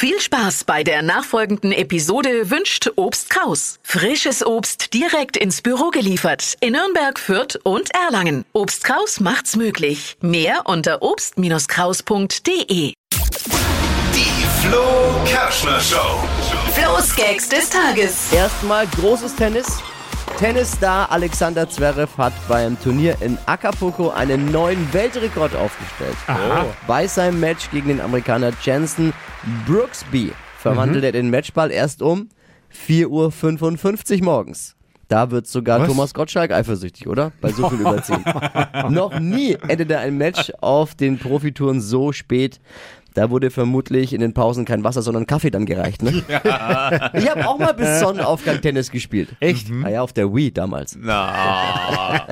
Viel Spaß bei der nachfolgenden Episode wünscht Obst Kraus. Frisches Obst direkt ins Büro geliefert in Nürnberg, Fürth und Erlangen. Obst Kraus macht's möglich. Mehr unter obst-kraus.de. Die Flo Kerschner Show. Flo's Gags des Tages. Erstmal großes Tennis. Tennisstar Alexander Zverev hat beim Turnier in Acapulco einen neuen Weltrekord aufgestellt. Bei seinem Match gegen den Amerikaner Jensen Brooksby verwandelte er den Matchball erst um 4.55 Uhr morgens. Da wird sogar Thomas Gottschalk eifersüchtig, oder? Bei so viel Überziehen. Noch nie endete ein Match auf den Profitouren so spät. Da wurde vermutlich in den Pausen kein Wasser, sondern Kaffee dann gereicht, ne? Ich habe auch mal bis Sonnenaufgang Tennis gespielt. Echt? Ah ja, auf der Wii damals. Na.